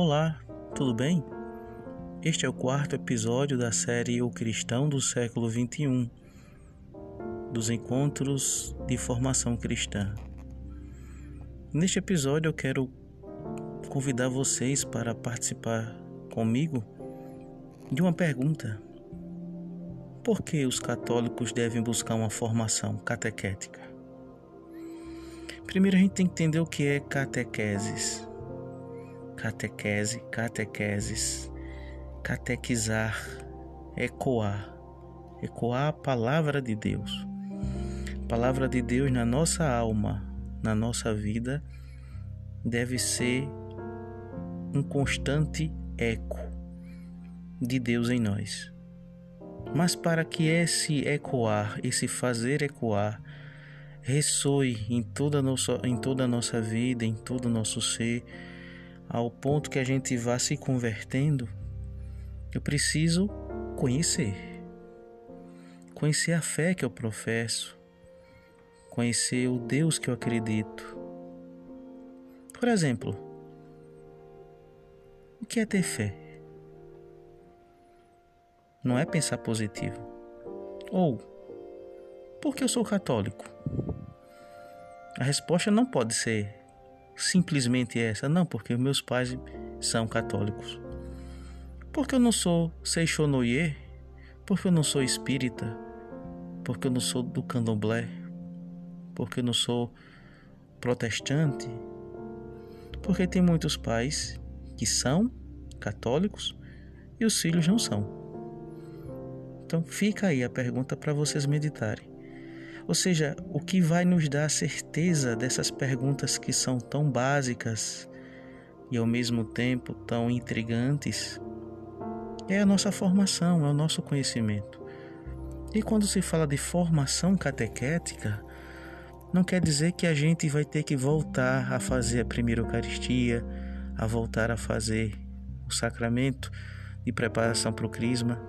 Olá, tudo bem? Este é o quarto episódio da série O Cristão do século XXI, dos encontros de formação cristã. Neste episódio eu quero convidar vocês para participar comigo de uma pergunta. Por que os católicos devem buscar uma formação catequética? Primeiro a gente tem que entender o que é catequeses. Catequese, catequeses, catequizar, ecoar, ecoar a palavra de Deus. A palavra de Deus na nossa alma, na nossa vida, deve ser um constante eco de Deus em nós. Mas para que esse ecoar, esse fazer ecoar, ressoe em toda, a nossa, em toda a nossa vida, em todo o nosso ser, ao ponto que a gente vá se convertendo, eu preciso conhecer. Conhecer a fé que eu professo, conhecer o Deus que eu acredito. Por exemplo, o que é ter fé? Não é pensar positivo. Ou, porque eu sou católico? A resposta não pode ser simplesmente essa, não, porque meus pais são católicos. Porque eu não sou Seixonoye, porque eu não sou espírita, porque eu não sou do candomblé, porque eu não sou protestante, porque tem muitos pais que são católicos e os filhos não são. Então fica aí a pergunta para vocês meditarem. Ou seja, o que vai nos dar certeza dessas perguntas que são tão básicas e ao mesmo tempo tão intrigantes é a nossa formação, é o nosso conhecimento. E quando se fala de formação catequética, não quer dizer que a gente vai ter que voltar a fazer a primeira Eucaristia, a voltar a fazer o sacramento de preparação para o Crisma.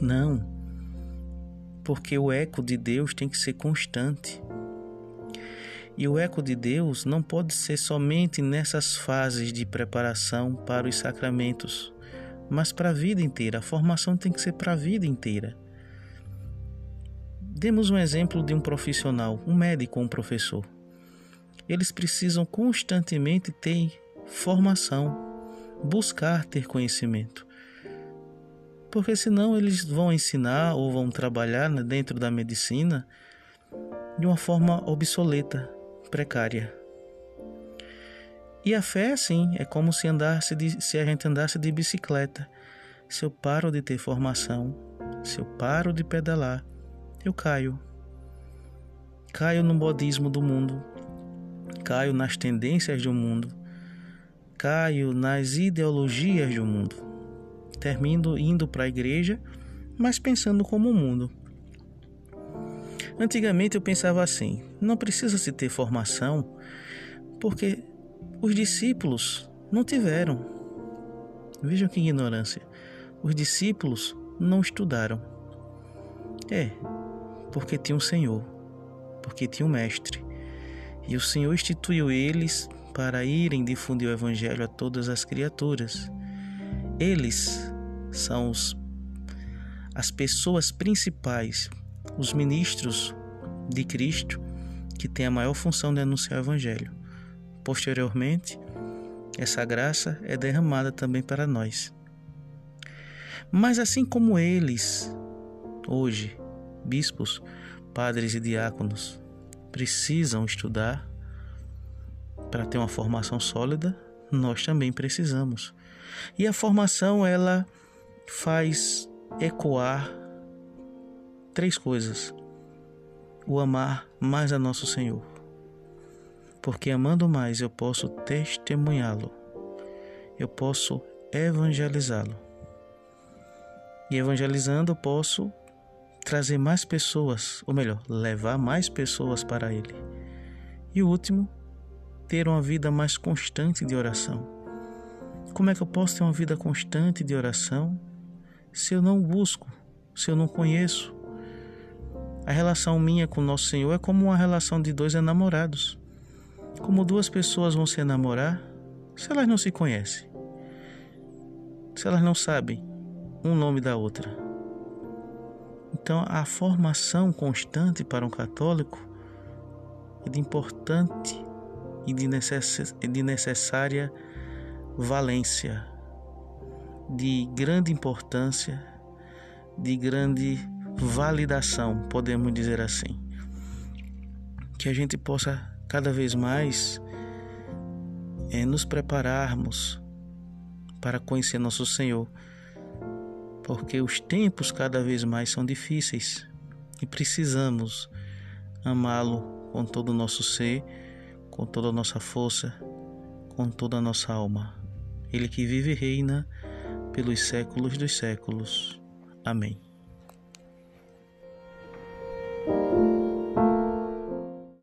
Não porque o eco de Deus tem que ser constante. E o eco de Deus não pode ser somente nessas fases de preparação para os sacramentos, mas para a vida inteira. A formação tem que ser para a vida inteira. Demos um exemplo de um profissional, um médico ou um professor. Eles precisam constantemente ter formação, buscar ter conhecimento porque senão eles vão ensinar ou vão trabalhar né, dentro da medicina de uma forma obsoleta, precária. E a fé, sim, é como se andasse de, se a gente andasse de bicicleta. Se eu paro de ter formação, se eu paro de pedalar, eu caio. Caio no modismo do mundo, caio nas tendências do mundo, caio nas ideologias do mundo termino indo para a igreja, mas pensando como o mundo. Antigamente eu pensava assim: não precisa se ter formação, porque os discípulos não tiveram. Vejam que ignorância. Os discípulos não estudaram. É, porque tinha um Senhor, porque tinha um Mestre. E o Senhor instituiu eles para irem difundir o Evangelho a todas as criaturas. Eles são os, as pessoas principais, os ministros de Cristo, que têm a maior função de anunciar o Evangelho. Posteriormente, essa graça é derramada também para nós. Mas assim como eles, hoje, bispos, padres e diáconos, precisam estudar para ter uma formação sólida, nós também precisamos. E a formação ela faz ecoar três coisas: o amar mais a nosso Senhor, porque amando mais eu posso testemunhá-lo, eu posso evangelizá-lo, e evangelizando eu posso trazer mais pessoas, ou melhor, levar mais pessoas para Ele. E o último, ter uma vida mais constante de oração como é que eu posso ter uma vida constante de oração se eu não busco, se eu não conheço? A relação minha com Nosso Senhor é como uma relação de dois enamorados. Como duas pessoas vão se enamorar se elas não se conhecem? se elas não sabem um nome da outra? Então, a formação constante para um católico é de importante e de, necess de necessária valência, de grande importância, de grande validação, podemos dizer assim. Que a gente possa cada vez mais é, nos prepararmos para conhecer nosso Senhor, porque os tempos cada vez mais são difíceis e precisamos amá-lo com todo o nosso ser, com toda a nossa força, com toda a nossa alma. Ele que vive e reina pelos séculos dos séculos. Amém.